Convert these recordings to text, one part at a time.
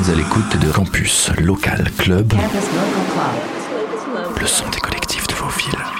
êtes à l'écoute de Campus Local Club, Campus Local Club. le son des collectifs de vos villes.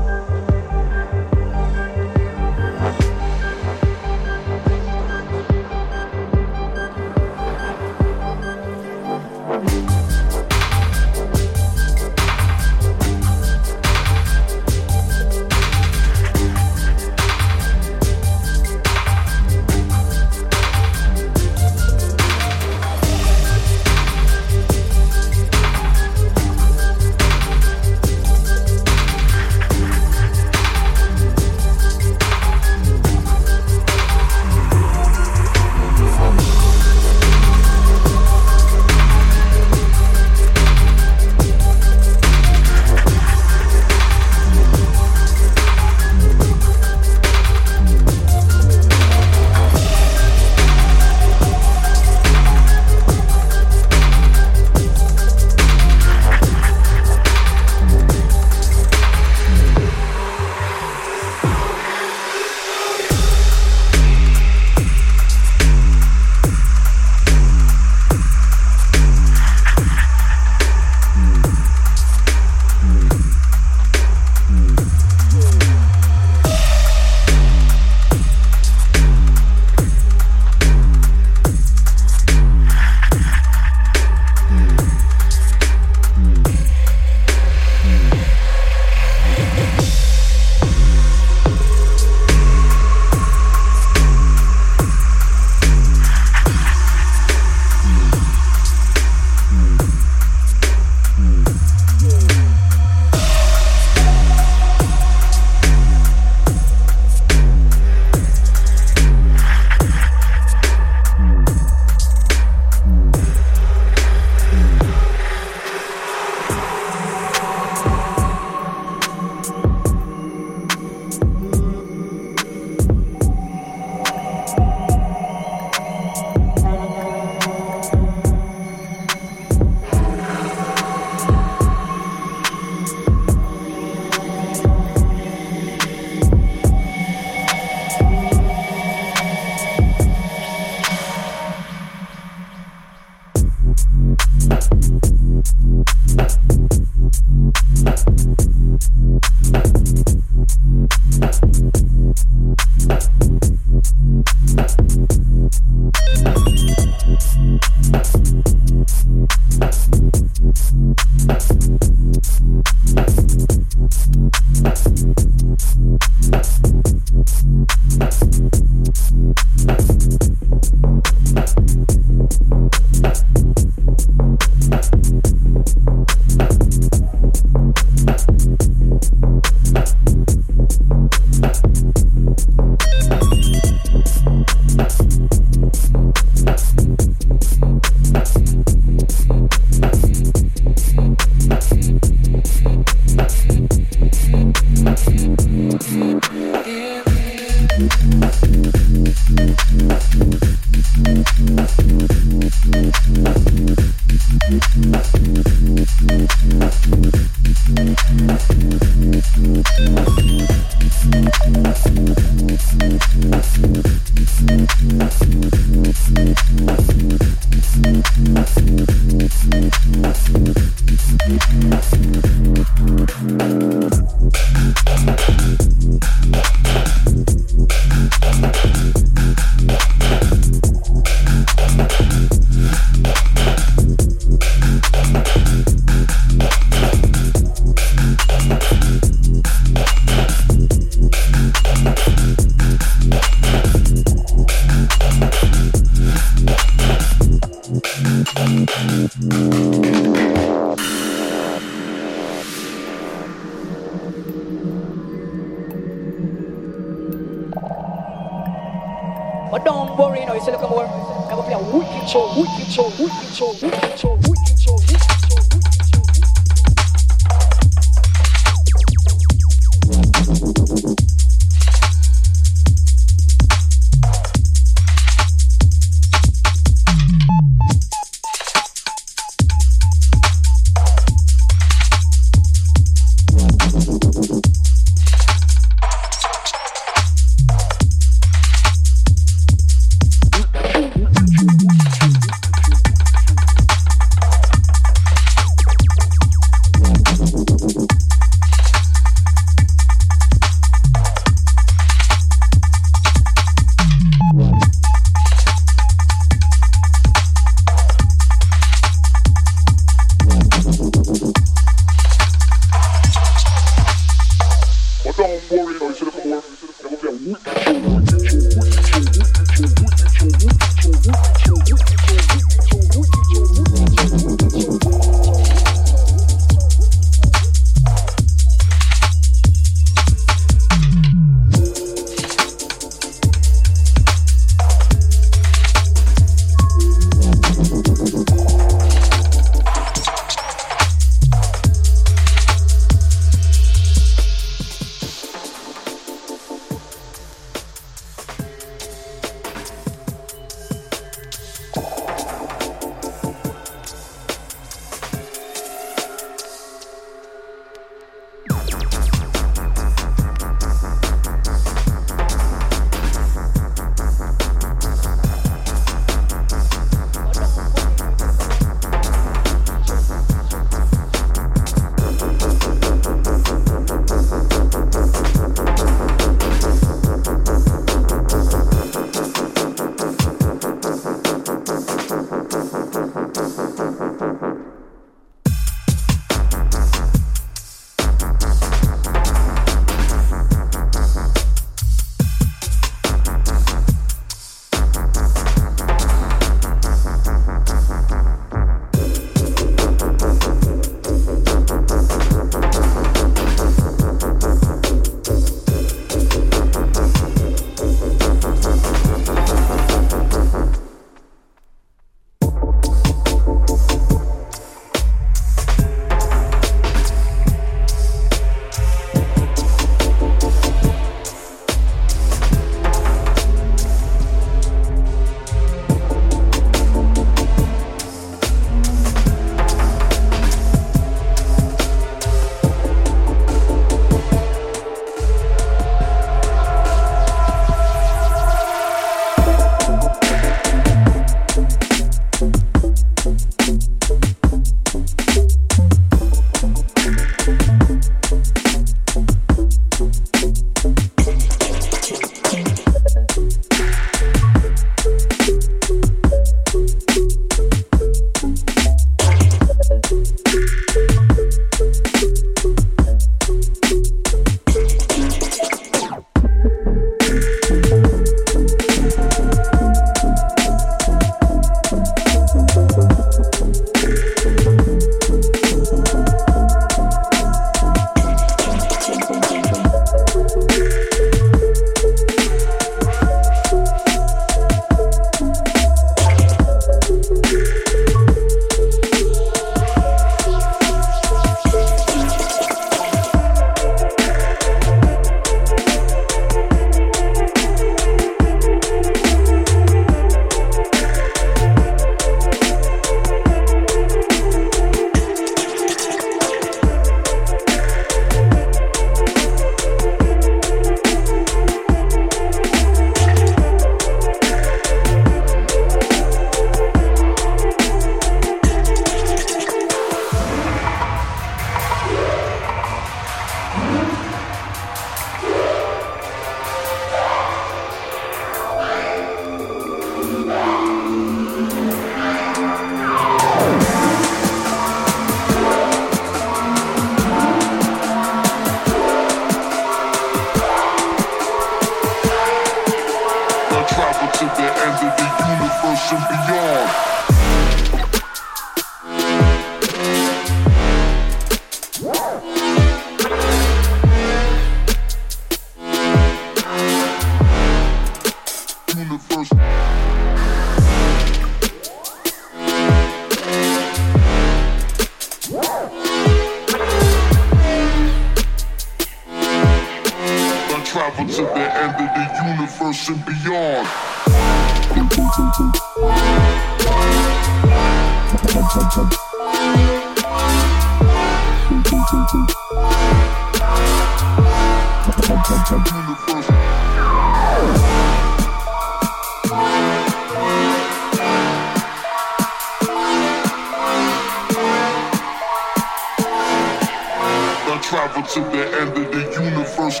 To the end of the universe.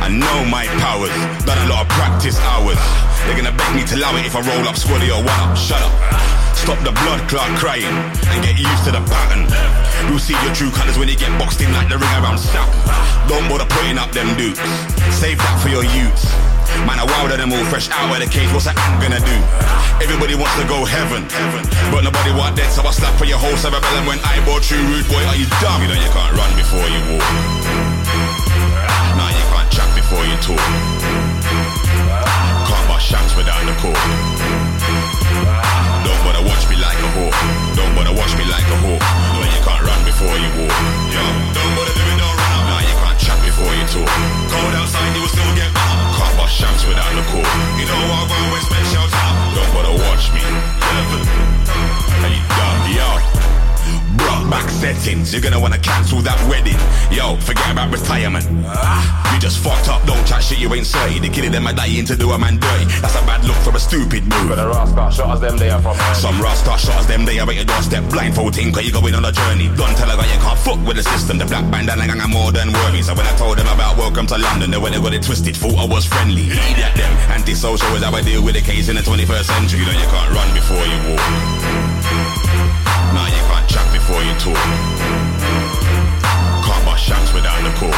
I know my powers, done a lot of practice hours. They're gonna beg me to allow it if I roll up squally or one up. Shut up. Stop the blood clot crying and get used to the pattern. You'll see your true colors when you get boxed in like the ring around Sapp. Don't bother putting up them dukes. Save that for your youths. Man, I wilder them all fresh out of the cage. What's that ant gonna do? Everybody wants to go heaven, but nobody want dead. So I slap for your whole cerebellum when I bought you rude boy. Are you dumb? You know you can't run before you walk. Talk. Can't bust shanks without the core. Don't bother watch me like a whore. Don't bother watch me like a whore. No, you can't run before you walk. Yo, don't bother do it, don't run up. Nah, you can't chat before you talk. Cold outside, you will still get better. Can't bust shanks without the core. You know what, run with special time. Don't bother watch me. Hey, dumb, yo. Back setting. weddings. You're gonna wanna cancel that wedding. Yo, forget about retirement. You just fucked up, don't chat shit, you ain't sorry. The kid them are dying to do a man dirty. That's a bad look for a stupid move. But the Rasta shot as them they are from Some Rasta shot as them they are at your doorstep. Blindfolding, cause you going on a journey. Don't tell a guy you can't fuck with the system. The black bandana gang are more than wormy. So when I told them about welcome to London, they went and got it twisted, thought I was friendly. Eat at them. Antisocial is how I deal with the case in the 21st century. You know you can't run before you walk. Can't bust shanks without the court.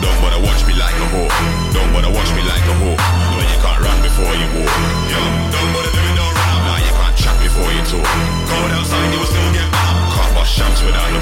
Don't wanna watch me like a whore. Don't wanna watch me like a whore. No, you can't run before you walk. Yo, don't wanna do it, don't run. Nah, you can't chat before you talk. Cold outside, you will still get up. Can't bust shanks without the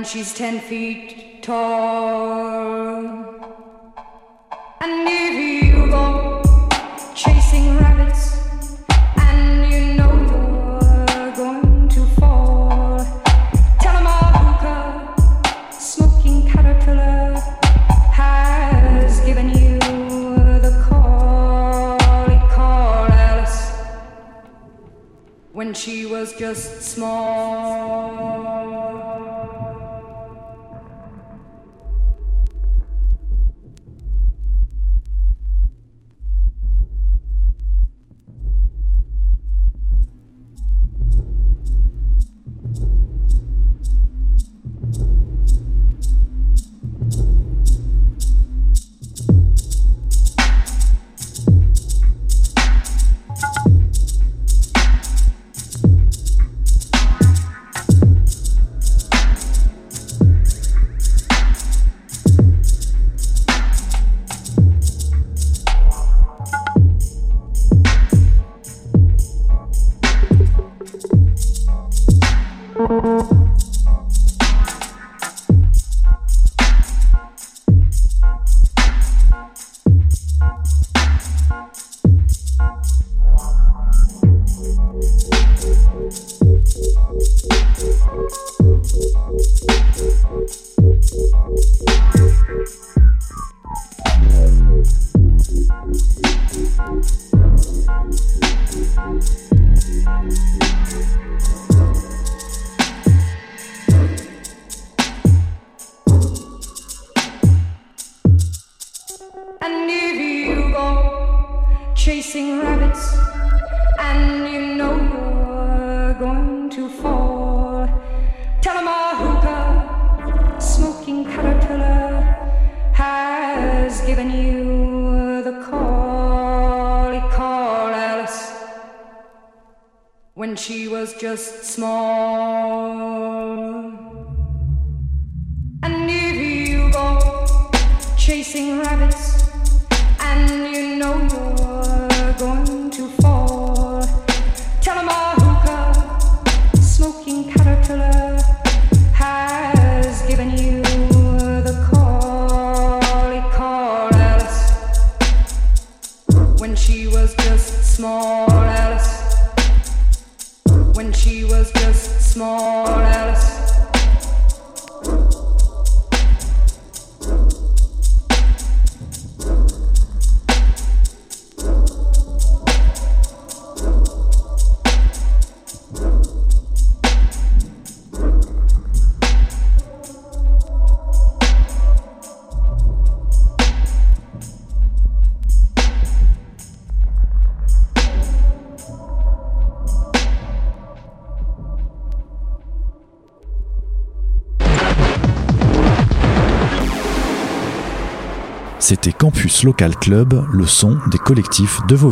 when she's ten feet tall. And if you go chasing rabbits and you know you're going to fall, tell 'em a hookah smoking caterpillar has given you the call. He called Alice when she was just small. And you know you're going to fall, Tell tell 'em a hookah smoking caterpillar has given you the call. He called Alice when she was just small. And if you go chasing rabbits C'était Campus Local Club, le son des collectifs de vos.